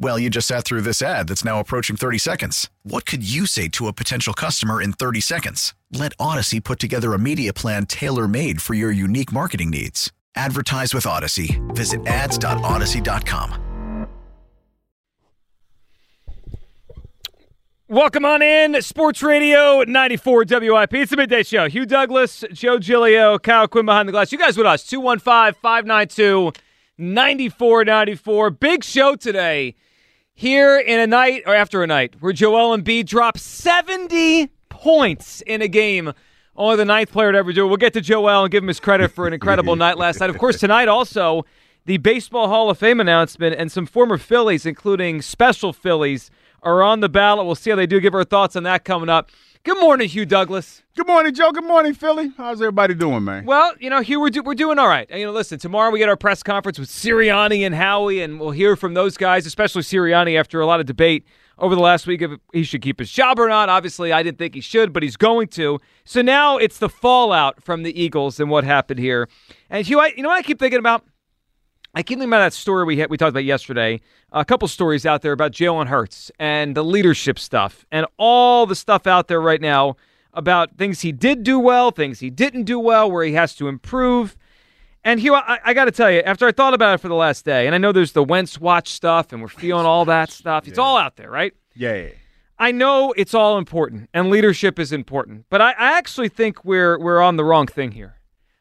Well, you just sat through this ad that's now approaching 30 seconds. What could you say to a potential customer in 30 seconds? Let Audacy put together a media plan tailor made for your unique marketing needs. Advertise with Audacy. Visit ads.audacy.com. Welcome on in, Sports Radio 94 WIP. It's the midday show. Hugh Douglas, Joe Giglio, Kyle Quinn behind the glass. You guys with us, 215 592 9494. Big show today here in a night, or after a night, where Joel Embiid dropped 70 points in a game. Only the ninth player to ever do it. We'll get to Joel and give him his credit for an incredible night last night. Of course, tonight also, the Baseball Hall of Fame announcement and some former Phillies, including special Phillies, are on the ballot. We'll see how they do. Give our thoughts on that coming up. Good morning, Hugh Douglas. Good morning, Joe. Good morning, Philly. How's everybody doing, man? Well, you know, Hugh, we're, do- we're doing all right. And, you know, listen, tomorrow we get our press conference with Sirianni and Howie, and we'll hear from those guys, especially Sirianni, after a lot of debate over the last week if he should keep his job or not. Obviously, I didn't think he should, but he's going to. So now it's the fallout from the Eagles and what happened here. And Hugh, I, you know what I keep thinking about? I keep thinking about that story we had, we talked about yesterday. A couple stories out there about Jalen Hurts and the leadership stuff, and all the stuff out there right now about things he did do well, things he didn't do well, where he has to improve. And Hugh, I, I got to tell you, after I thought about it for the last day, and I know there's the Wentz watch stuff, and we're feeling all that stuff. It's all out there, right? Yeah. I know it's all important, and leadership is important, but I, I actually think we're we're on the wrong thing here.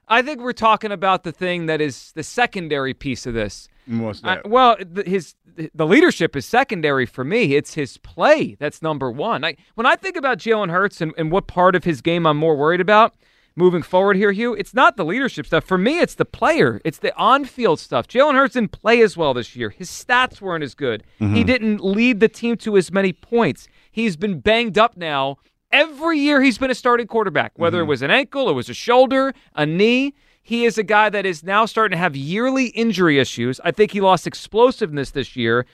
I think we're talking about the thing that is the secondary piece of this. What's I- that? well, the, his the leadership is secondary for me. It's his play that's number one. I, when I think about Jalen Hurts and, and what part of his game I'm more worried about moving forward here, Hugh, it's not the leadership stuff. For me, it's the player. It's the on-field stuff. Jalen Hurts didn't play as well this year. His stats weren't as good. He mm-hmm. didn't lead the team to as many points. He's been banged up now. Every year he's been a starting quarterback, whether it mm-hmm. was an ankle, it was a shoulder, a knee. He is a guy that is now starting to have yearly injury issues. I think he lost explosiveness this year.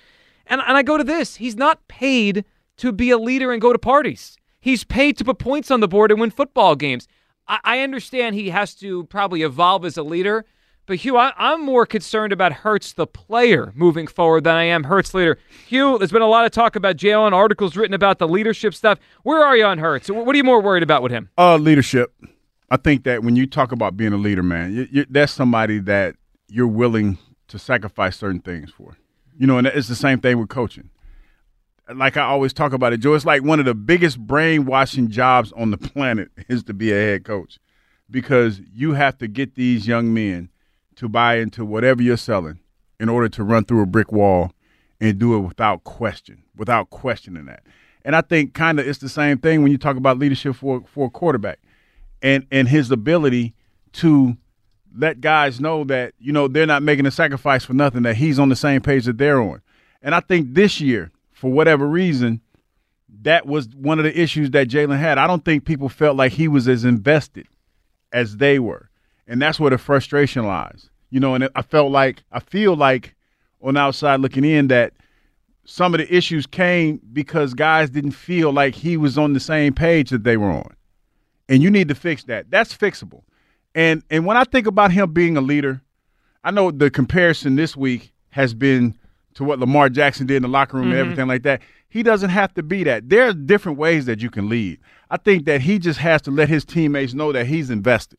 And, and I go to this he's not paid to be a leader and go to parties. He's paid to put points on the board and win football games. I, I understand he has to probably evolve as a leader, but Hugh, I, I'm more concerned about Hurts, the player, moving forward than I am Hurts, leader. Hugh, there's been a lot of talk about Jalen, articles written about the leadership stuff. Where are you on Hurts? What are you more worried about with him? Uh, leadership. I think that when you talk about being a leader, man, you, you, that's somebody that you're willing to sacrifice certain things for. You know, and it's the same thing with coaching. Like I always talk about it, Joe, it's like one of the biggest brainwashing jobs on the planet is to be a head coach because you have to get these young men to buy into whatever you're selling in order to run through a brick wall and do it without question, without questioning that. And I think kind of it's the same thing when you talk about leadership for for a quarterback and and his ability to let guys know that you know they're not making a sacrifice for nothing that he's on the same page that they're on. And i think this year for whatever reason that was one of the issues that jalen had. I don't think people felt like he was as invested as they were and that's where the frustration lies you know and i felt like i feel like on the outside looking in that some of the issues came because guys didn't feel like he was on the same page that they were on and you need to fix that. That's fixable. And and when I think about him being a leader, I know the comparison this week has been to what Lamar Jackson did in the locker room and mm-hmm. everything like that. He doesn't have to be that. There are different ways that you can lead. I think that he just has to let his teammates know that he's invested.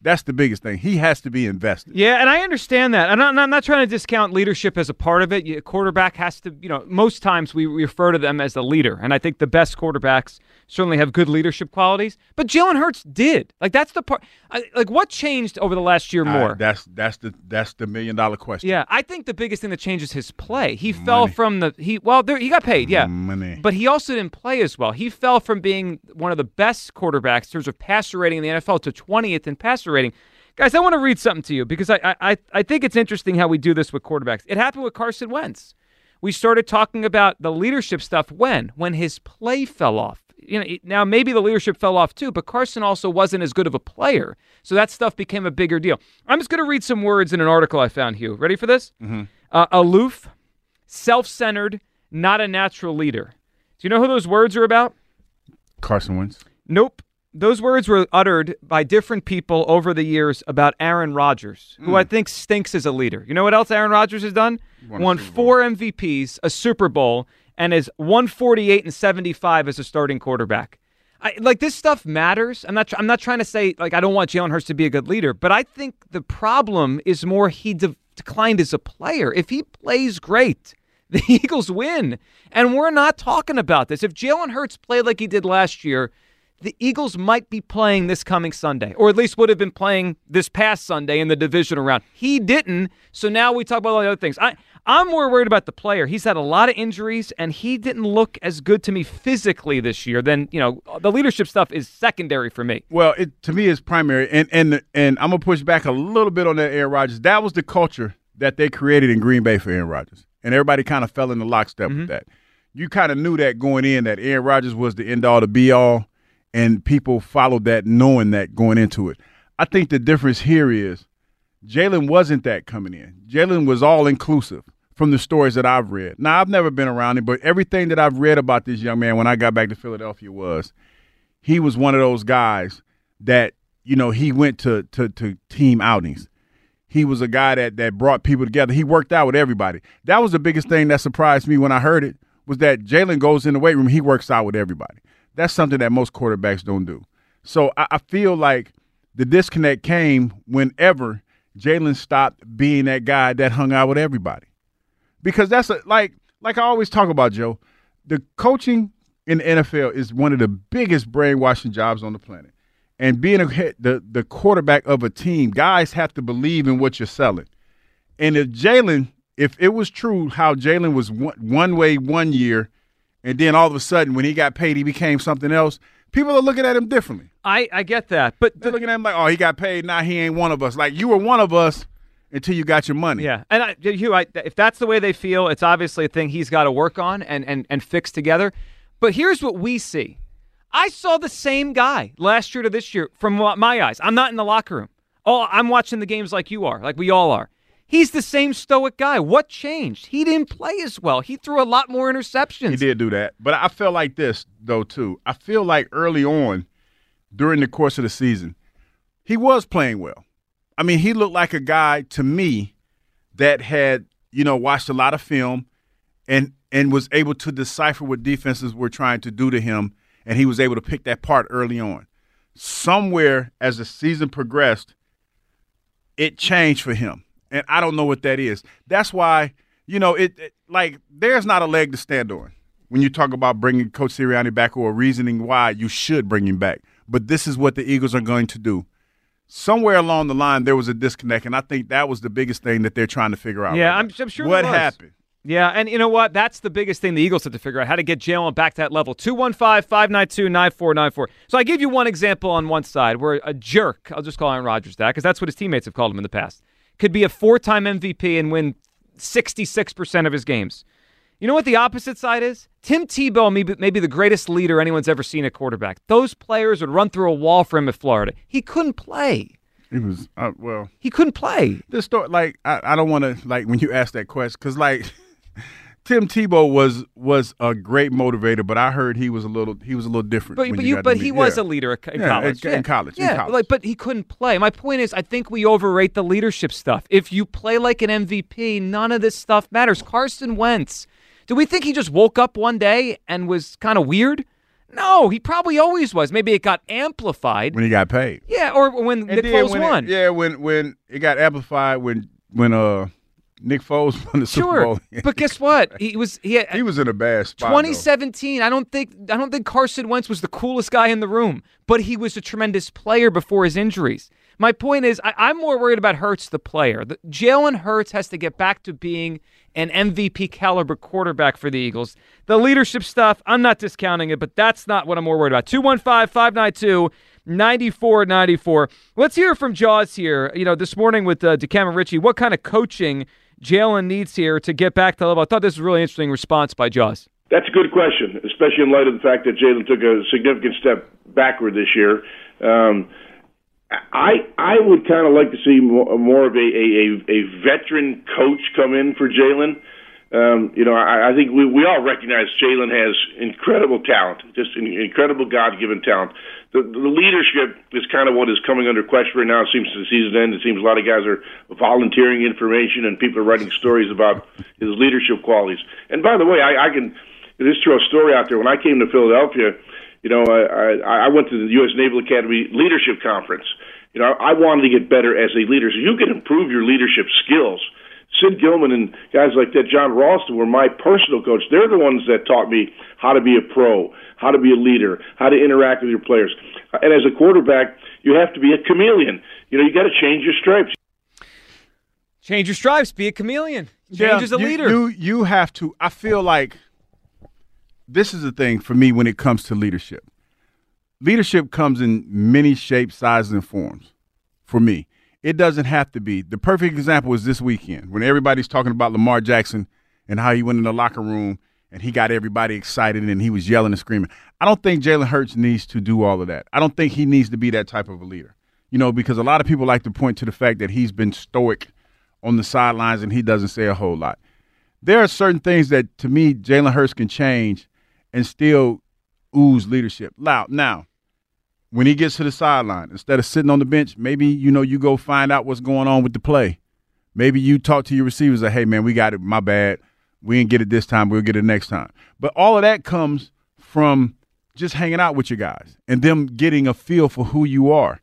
That's the biggest thing. He has to be invested. Yeah, and I understand that. And I'm not, I'm not trying to discount leadership as a part of it. A quarterback has to, you know, most times we refer to them as the leader. And I think the best quarterbacks certainly have good leadership qualities. But Jalen Hurts did. Like that's the part. I, like what changed over the last year more? Uh, that's that's the that's the million dollar question. Yeah, I think the biggest thing that changes his play. He Money. fell from the he well there he got paid, yeah. Money. But he also didn't play as well. He fell from being one of the best quarterbacks in terms of passer rating in the NFL to 20th in passer rating. Guys, I want to read something to you because I, I, I think it's interesting how we do this with quarterbacks. It happened with Carson Wentz. We started talking about the leadership stuff when? When his play fell off. You know, now maybe the leadership fell off too, but Carson also wasn't as good of a player. So that stuff became a bigger deal. I'm just going to read some words in an article I found, Hugh. Ready for this? Mm-hmm. Uh, aloof, self centered, not a natural leader. Do you know who those words are about? Carson Wentz. Nope those words were uttered by different people over the years about Aaron Rodgers, who mm. I think stinks as a leader. You know what else Aaron Rodgers has done? Won, Won four MVPs, a Super Bowl, and is 148 and 75 as a starting quarterback. I, like this stuff matters. I'm not. I'm not trying to say like I don't want Jalen Hurts to be a good leader, but I think the problem is more he de- declined as a player. If he plays great, the Eagles win, and we're not talking about this. If Jalen Hurts played like he did last year the Eagles might be playing this coming Sunday, or at least would have been playing this past Sunday in the divisional round. He didn't, so now we talk about all the other things. I, I'm more worried about the player. He's had a lot of injuries, and he didn't look as good to me physically this year. Then you know the leadership stuff is secondary for me. Well, it to me is primary, and and and I'm gonna push back a little bit on that Aaron Rodgers. That was the culture that they created in Green Bay for Aaron Rodgers, and everybody kind of fell in the lockstep mm-hmm. with that. You kind of knew that going in that Aaron Rodgers was the end all, the be all and people followed that knowing that going into it. I think the difference here is Jalen wasn't that coming in. Jalen was all inclusive from the stories that I've read. Now I've never been around him, but everything that I've read about this young man when I got back to Philadelphia was he was one of those guys that you know he went to to, to team outings. He was a guy that that brought people together. He worked out with everybody. That was the biggest thing that surprised me when I heard it was that Jalen goes in the weight room. He works out with everybody. That's something that most quarterbacks don't do. So I, I feel like the disconnect came whenever Jalen stopped being that guy that hung out with everybody. Because that's a, like like I always talk about, Joe, the coaching in the NFL is one of the biggest brainwashing jobs on the planet. And being a the the quarterback of a team, guys have to believe in what you're selling. And if Jalen, if it was true how Jalen was one, one way one year and then all of a sudden when he got paid he became something else. People are looking at him differently. I, I get that but they're looking at him like oh he got paid. Now he ain't one of us. Like you were one of us until you got your money. Yeah and I, Hugh, I, if that's the way they feel it's obviously a thing he's got to work on and, and, and fix together. But here's what we see. I saw the same guy last year to this year from my eyes. I'm not in the locker room. Oh i'm watching the games like you are like we all are He's the same stoic guy. What changed? He didn't play as well. He threw a lot more interceptions. He did do that. But I feel like this, though, too. I feel like early on during the course of the season, he was playing well. I mean, he looked like a guy to me that had, you know, watched a lot of film and and was able to decipher what defenses were trying to do to him, and he was able to pick that part early on. Somewhere as the season progressed, it changed for him and I don't know what that is. That's why you know it, it, Like there's not a leg to stand on when you talk about bringing Coach Sirianni back or reasoning why you should bring him back. But this is what the Eagles are going to do. Somewhere along the line, there was a disconnect, and I think that was the biggest thing that they're trying to figure out. Yeah, right I'm, I'm, sure. What happened? Yeah, and you know what? That's the biggest thing the Eagles have to figure out how to get Jalen back to that level. 215 592 9494. So I gave you one example on one side where a jerk, I'll just call Aaron Rodgers that because that's what his teammates have called him in the past could be a four time MVP and win 66% of his games. You know what the opposite side is? Tim Tebow may be, may be the greatest leader anyone's ever seen at quarterback. Those players would run through a wall for him at Florida. He couldn't play. He was uh, well. He couldn't play. This story, like, I, I don't want to like when you ask that question because, like, Tim Tebow was was a great motivator, but I heard he was a little he was a little different. But but, you, but he was a leader in yeah, college. In, yeah. in college, yeah. In college. Like, but he couldn't play. My point is, I think we overrate the leadership stuff. If you play like an MVP, none of this stuff matters. Carson Wentz. Do we think he just woke up one day and was kind of weird? No, he probably always was. Maybe it got amplified. when he got paid. yeah, or when And Nick Foles when it- won. yeah, when when it got amplified when when uh Nick Foles won the Super sure. Bowl. but guess what? He was he, had, he was in a bad spot. though. 2017. I don't think I don't think Carson Wentz was the coolest guy in the room, but he was a tremendous player before his injuries. My point is, I, I'm more worried about Hurts, the player. The, Jalen Hurts has to get back to being an MVP caliber quarterback for the Eagles. The leadership stuff, I'm not discounting it, but that's not what I'm more worried about. 215 592 9494. Let's hear from Jaws here. You know, this morning with uh, Ritchie, what kind of coaching Jalen needs here to get back to level? I thought this was a really interesting response by Jaws. That's a good question, especially in light of the fact that Jalen took a significant step backward this year. Um, I I would kind of like to see more, more of a, a, a veteran coach come in for Jalen. Um, you know, I, I think we, we all recognize Jalen has incredible talent, just an incredible God-given talent. The, the leadership is kind of what is coming under question right now. It seems to the season end. It seems a lot of guys are volunteering information, and people are writing stories about his leadership qualities. And by the way, I, I can just throw a story out there. When I came to Philadelphia, you know, I, I, I went to the U.S. Naval Academy Leadership Conference. You know, I wanted to get better as a leader. So you can improve your leadership skills. Sid Gilman and guys like that, John Ralston, were my personal coach. They're the ones that taught me how to be a pro, how to be a leader, how to interact with your players. And as a quarterback, you have to be a chameleon. You know, you got to change your stripes. Change your stripes, be a chameleon. Change Yeah, as a you- leader. You you have to. I feel like this is the thing for me when it comes to leadership. Leadership comes in many shapes, sizes, and forms. For me, it doesn't have to be. The perfect example is this weekend when everybody's talking about Lamar Jackson and how he went in the locker room and he got everybody excited and he was yelling and screaming. I don't think Jalen Hurts needs to do all of that. I don't think he needs to be that type of a leader. You know, because a lot of people like to point to the fact that he's been stoic on the sidelines and he doesn't say a whole lot. There are certain things that to me Jalen Hurts can change and still ooze leadership. Loud now, when he gets to the sideline, instead of sitting on the bench, maybe you know you go find out what's going on with the play. Maybe you talk to your receivers like, "Hey man, we got it. My bad. We didn't get it this time. We'll get it next time." But all of that comes from just hanging out with your guys and them getting a feel for who you are.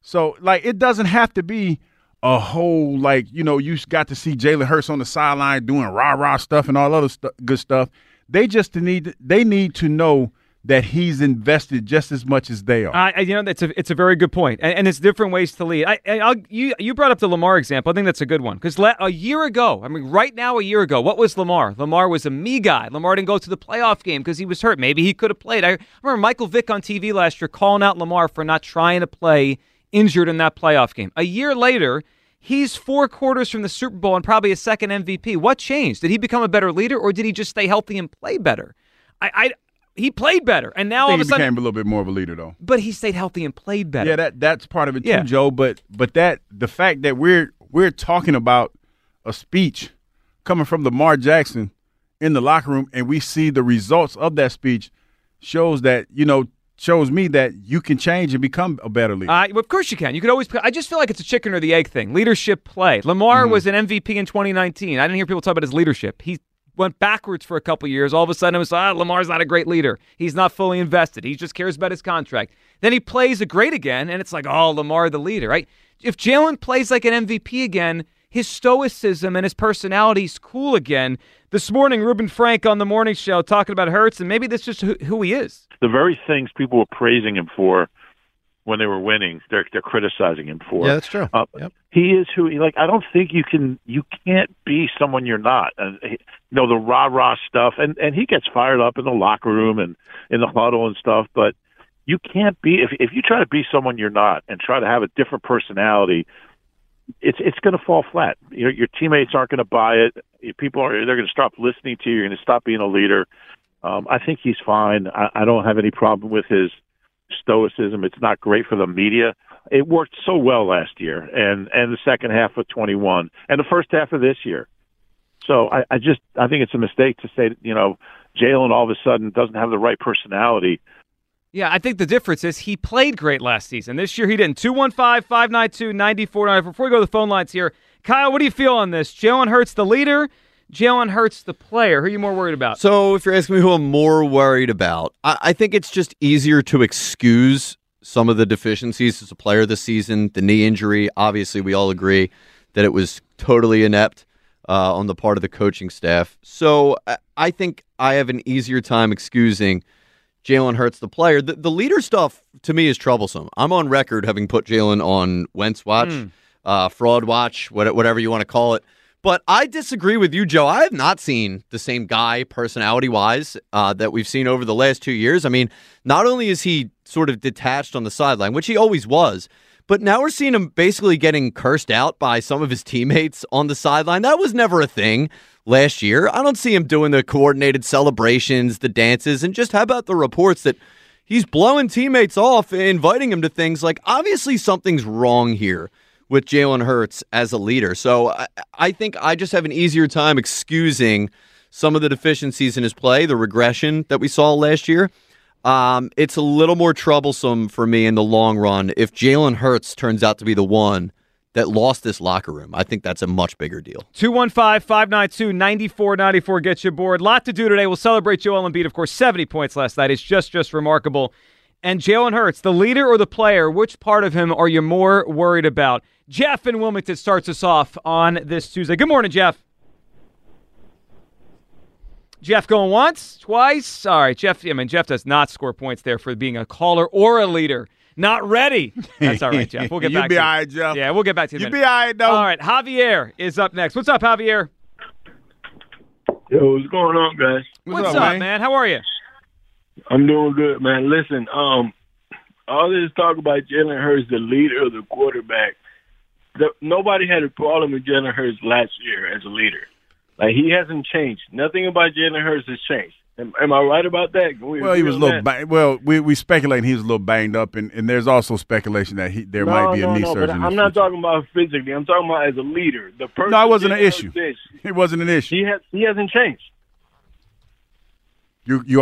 So like it doesn't have to be a whole like you know you got to see Jalen Hurts on the sideline doing rah rah stuff and all other stu- good stuff. They just need they need to know that he's invested just as much as they are. I, you know, it's a it's a very good point, and, and it's different ways to lead. I, I you you brought up the Lamar example. I think that's a good one because a year ago, I mean, right now, a year ago, what was Lamar? Lamar was a me guy. Lamar didn't go to the playoff game because he was hurt. Maybe he could have played. I remember Michael Vick on TV last year calling out Lamar for not trying to play injured in that playoff game. A year later. He's four quarters from the Super Bowl and probably a second MVP. What changed? Did he become a better leader, or did he just stay healthy and play better? I he played better, and now I all of he a sudden, became a little bit more of a leader though. but he stayed healthy and played better. Yeah, that that's part of it too, Joe. But but that the fact that we're we're talking about a speech coming from Lamar Jackson in the locker room, and we see the results of that speech, shows that you know shows me that you can change and become a better leader. Uh, of course you can. You could always. I just feel like it's a chicken or the egg thing. Leadership play. Lamar Mm-hmm. was an MVP in 2019. I didn't hear people talk about his leadership. He went backwards for a couple years. All of a sudden, it was ah, Lamar's not a great leader. He's not fully invested. He just cares about his contract. Then he plays a great again, and it's like, oh, Lamar the leader, right? If Jalen plays like an MVP again, his stoicism and his personality's cool again. This morning, Reuben Frank on the morning show talking about Hurts, and maybe that's just who, who he is. the very things people were praising him for when they were winning, they're they're criticizing him for. Yeah, that's true. Uh, Yep. He is who he like. I don't think you can you can't be someone you're not. And he- you know the rah rah stuff, and and he gets fired up in the locker room and in the huddle and stuff. But you can't be if if you try to be someone you're not and try to have a different personality. It's it's going to fall flat. Your your teammates aren't going to buy it. People are they're going to stop listening to you. You're going to stop being a leader. Um, I think he's fine. I, I don't have any problem with his stoicism. It's not great for the media. It worked so well last year, and and the second half of 21, and the first half of this year. So I, I just I think it's a mistake to say you know Jalen all of a sudden doesn't have the right personality. Yeah, I think the difference is he played great last season. This year he didn't. 215 592 9494. Before we go to the phone lines here, Kyle, what do you feel on this? Jalen Hurts, the leader. Jalen Hurts, the player. Who are you more worried about? So, if you're asking me who I'm more worried about, I, I think it's just easier to excuse some of the deficiencies as a player this season. The knee injury, obviously, we all agree that it was totally inept uh, on the part of the coaching staff. So, I, I think I have an easier time excusing Jalen Hurts, the player. The, the leader stuff to me is troublesome. I'm on record having put Jalen on Wentz watch, Mm. uh, fraud watch, whatever you want to call it. But I disagree with you, Joe. I have not seen the same guy personality wise uh, that we've seen over the last two years. I mean, not only is he sort of detached on the sideline, which he always was, but now we're seeing him basically getting cursed out by some of his teammates on the sideline. That was never a thing last year. I don't see him doing the coordinated celebrations, the dances, and just how about the reports that he's blowing teammates off, inviting them to things like obviously something's wrong here with Jalen Hurts as a leader. So I, I think I just have an easier time excusing some of the deficiencies in his play, the regression that we saw last year. Um, it's a little more troublesome for me in the long run if Jalen Hurts turns out to be the one that lost this locker room. I think that's a much bigger deal. 215 592 9494 gets you aboard. Lot to do today. We'll celebrate Joel Embiid, of course, 70 points last night. It's just, just remarkable. And Jalen Hurts, the leader or the player, which part of him are you more worried about? Jeff in Wilmington starts us off on this Tuesday. Good morning, Jeff. Jeff going once, twice. All right, Jeff. I mean, Jeff does not score points there for being a caller or a leader. Not ready. That's all right, Jeff. We'll get back. You back be to all right, Jeff. Yeah, we'll get back to you. You minute. be all right, though. All right, Javier is up next. What's up, Javier? Yo, what's going on, guys? What's, up, man? How are you? I'm doing good, man. Listen, um, all this talk about Jalen Hurts, the leader of the quarterback. The, nobody had a problem with Jalen Hurts last year as a leader. Like he hasn't changed. Nothing about Jalen Hurts has changed. Am, am I right about that? We Well, he was a little. Ba- well, we we speculating he was a little banged up, and, and there's also speculation that he there no, might be no, a knee no, surgery. But in the I'm not future. talking about physically. I'm talking about as a leader. The person. No, it wasn't an issue. is, It wasn't an issue. He has. He hasn't changed. You you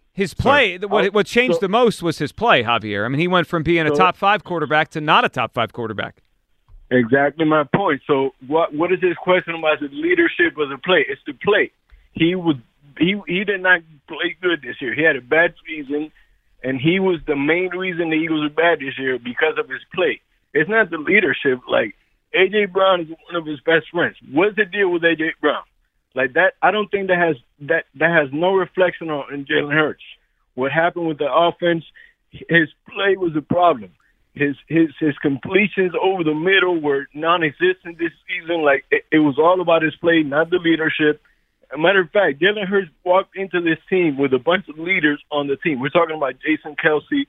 His play, what, oh, what changed the most was his play, Javier. I mean, he went from being a top five quarterback to not a top five quarterback. Exactly my point. So what what is his question about the leadership of the play? It's the play. He was he he did not play good this year. He had a bad season, and he was the main reason the Eagles were bad this year because of his play. It's not the leadership. Like AJ Brown is one of his best friends. What's the deal with AJ Brown? Like that, I don't think that has that that has no reflection on Jalen Hurts. What happened with the offense? His play was a problem. His his his completions over the middle were non-existent this season. Like it, it was all about his play, not the leadership. A matter of fact, Jalen Hurts walked into this team with a bunch of leaders on the team. We're talking about Jason Kelce,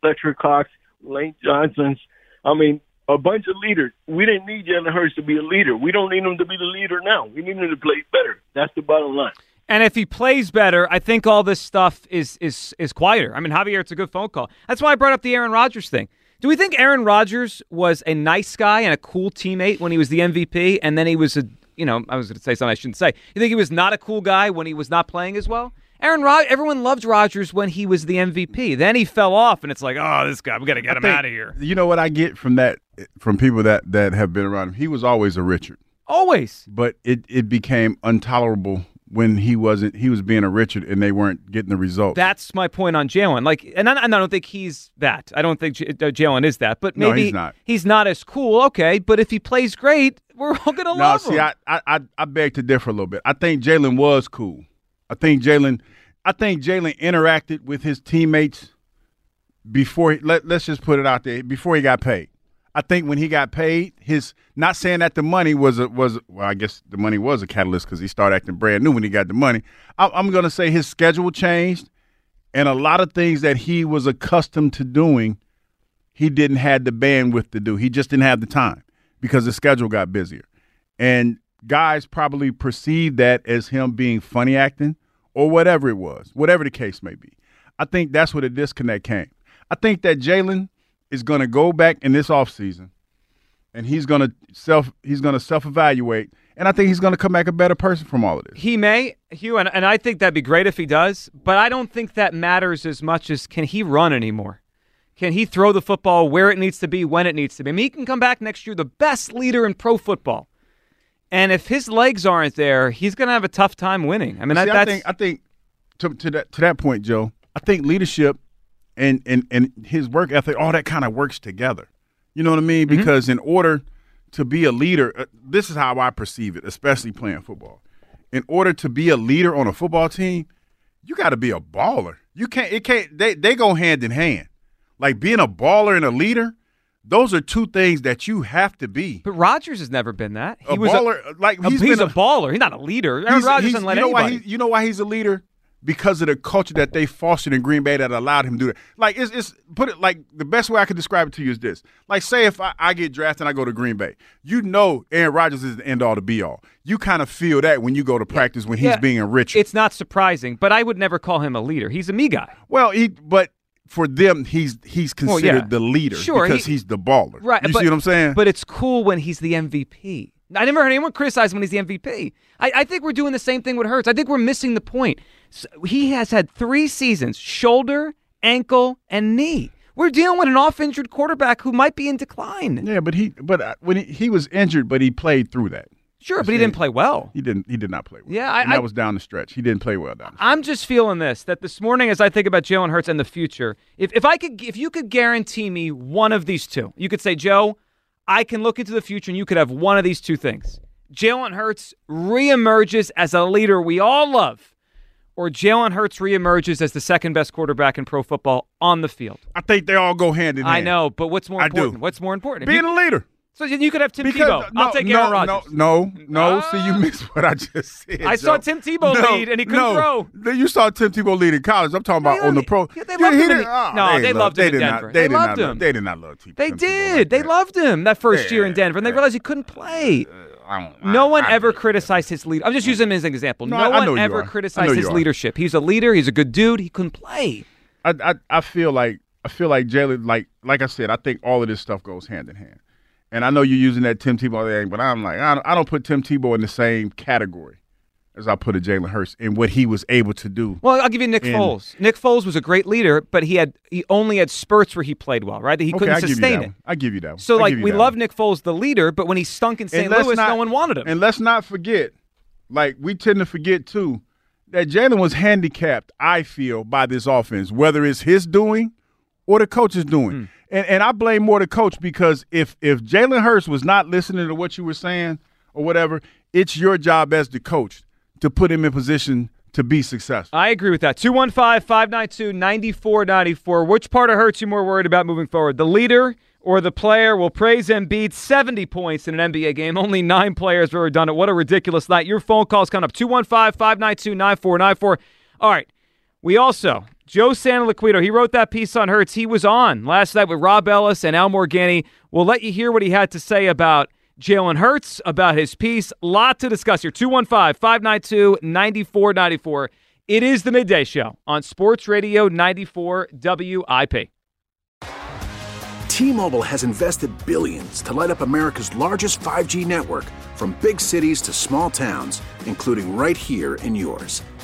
Fletcher Cox, Lane Johnson's. I mean, a bunch of leaders. We didn't need Jalen Hurts to be a leader. We don't need him to be the leader now. We need him to play better. That's the bottom line. And if he plays better, I think all this stuff is is is quieter. I mean, Javier, it's a good phone call. That's why I brought up the Aaron Rodgers thing. Do we think Aaron Rodgers was a nice guy and a cool teammate when he was the MVP, and then he was a you know, I was going to say something I shouldn't say. You think he was not a cool guy when he was not playing as well? Aaron Rod, everyone loved Rodgers when he was the MVP. Then he fell off, and it's like, oh, this guy, we got to get I him think- out of here. You know what I get from that from people that that have been around him. He was always a Richard, Always. but it it became intolerable when he wasn't. He was being a Richard, and they weren't getting the results. That's my point on Jalen. Like, and I, and I don't think he's that. I don't think J- uh, Jalen is that. But No, maybe he's not. He's not as cool. Okay, but if he plays great, we're all gonna no, love see, him. I, I I I beg to differ a little bit. I think Jalen was cool. I think Jalen. I think Jalen interacted with his teammates before. He, let Let's just put it out there before he got paid. I think when he got paid, his not saying that the money was a, was well, I guess the money was a catalyst because he started acting brand new when he got the money. I, I'm going to say his schedule changed, and a lot of things that he was accustomed to doing, he didn't have the bandwidth to do. He just didn't have the time because the schedule got busier, and guys probably perceived that as him being funny acting or whatever it was, whatever the case may be. I think that's where the disconnect came. I think that Jalen is going to go back in this offseason and he's going to self he's going to self evaluate and I think he's going to come back a better person from all of this. He may, Hugh, and, and I think that'd be great if he does, but I don't think that matters as much as can he run anymore? Can he throw the football where it needs to be, when it needs to be? I mean, he can come back next year the best leader in pro football. And if his legs aren't there, he's going to have a tough time winning. I mean, See, that, I that's think I think to, to that to that point, Joe. I think leadership and and and his work ethic, all that kind of works together. You know what I mean? Mm-hmm. Because in order to be a leader, uh, this is how I perceive it, especially playing football. In order to be a leader on a football team, you got to be a baller. You can't. It can't. They they go hand in hand. Like being a baller and a leader, those are two things that you have to be. But Rodgers has never been that. He A was baller, like a, he's he's, been a, baller. He's not a leader. Aaron Rodgers doesn't let you know anybody. Why he, you know why he's a leader? Because of the culture that they fostered in Green Bay that allowed him to do that. Like it's, it's put it like the best way I could describe it to you is this. Like say if I, I get drafted and I go to Green Bay, you know Aaron Rodgers is the end all to be all. You kind of feel that when you go to practice when he's Yeah, being a Richard. It's not surprising, but I would never call him a leader. He's a me guy. well, he but for them he's he's Well, considered yeah. the leader Sure, because he- he's the baller. Right. You but, see what I'm saying? But it's cool when he's the MVP. I never heard anyone criticize him when he's the MVP. I, I think we're doing the same thing with Hurts. I think we're missing the point. S he has had three seasons shoulder, ankle, and knee. We're dealing with an off injured quarterback who might be in decline. yeah, but he but uh, when he, he was injured, but he played through that. Sure, but he didn't play well. He didn't. He did not play well. Yeah, I- and that I- was down the stretch. He didn't play well down. The I'm just feeling this that this morning, as I think about Jalen Hurts and the future, if, if I could, if you could guarantee me one of these two, you could say, Joe, I can look into the future and you could have one of these two things. Jalen Hurts reemerges as a leader we all love, or Jalen Hurts reemerges as the second best quarterback in pro football on the field. I think they all go hand in hand. I know, but what's more I do. important? What's more important? Being you- a leader. So you could have Tim Because- Tebow. no, I'll take no, Aaron Rodgers. No, no, no. See, you missed what I just said. I saw Tim Tebow No, lead, and he couldn't no. throw. Then You saw Tim Tebow lead in college. I'm talking about They on the pro. yeah, they loved he him in- didn't- oh, no, they loved- loved him in did Denver. Not, They they, did loved not love- him. They did not love Tim They Tim did. like they loved him that first year in Denver, and they realized he couldn't play. Uh, no one ever criticized his lead. I'm just using him as an example. No, No, I- I one you ever are. I know criticized his leadership. He's a leader. He's a good dude. He couldn't play. I, I I feel like I feel like Jalen like like I said I think all of this stuff goes hand in hand, and I know you're using that Tim Tebow thing, but I'm like I don't, I don't put Tim Tebow in the same category as I put a Jalen Hurts in what he was able to do. Well, I'll give you Nick And- Foles. Nick Foles was a great leader, but he had he only had spurts where he played well, right? That he okay, couldn't I sustain it. I give you that. One. So I like we love one. Nick Foles, the leader, but when he stunk in St. Louis, not- no one wanted him. And let's not forget, like we tend to forget too, that Jalen was handicapped. I feel by this offense, whether it's his doing or the coach's doing. Hmm. And and I blame more the coach because if if Jalen Hurts was not listening to what you were saying or whatever, it's your job as the coach to put him in position to be successful. I agree with that. 215 592 9494. Which part of Hurts you more worried about moving forward? The leader or the player? Will praise Embiid 70 points in an NBA game. Only nine players ever done it. What a ridiculous night. Your phone calls coming up 215 592 9494. All right. We also, Joe Santoliquito, he wrote that piece on Hurts. He was on last night with Rob Ellis and Al Morganti. We'll let you hear what he had to say about Jalen Hurts, about his piece. Lot to discuss here. 215 592 9494. It is the midday show on Sports Radio 94 WIP. T-Mobile has invested billions to light up America's largest 5G network from big cities to small towns, including right here in yours.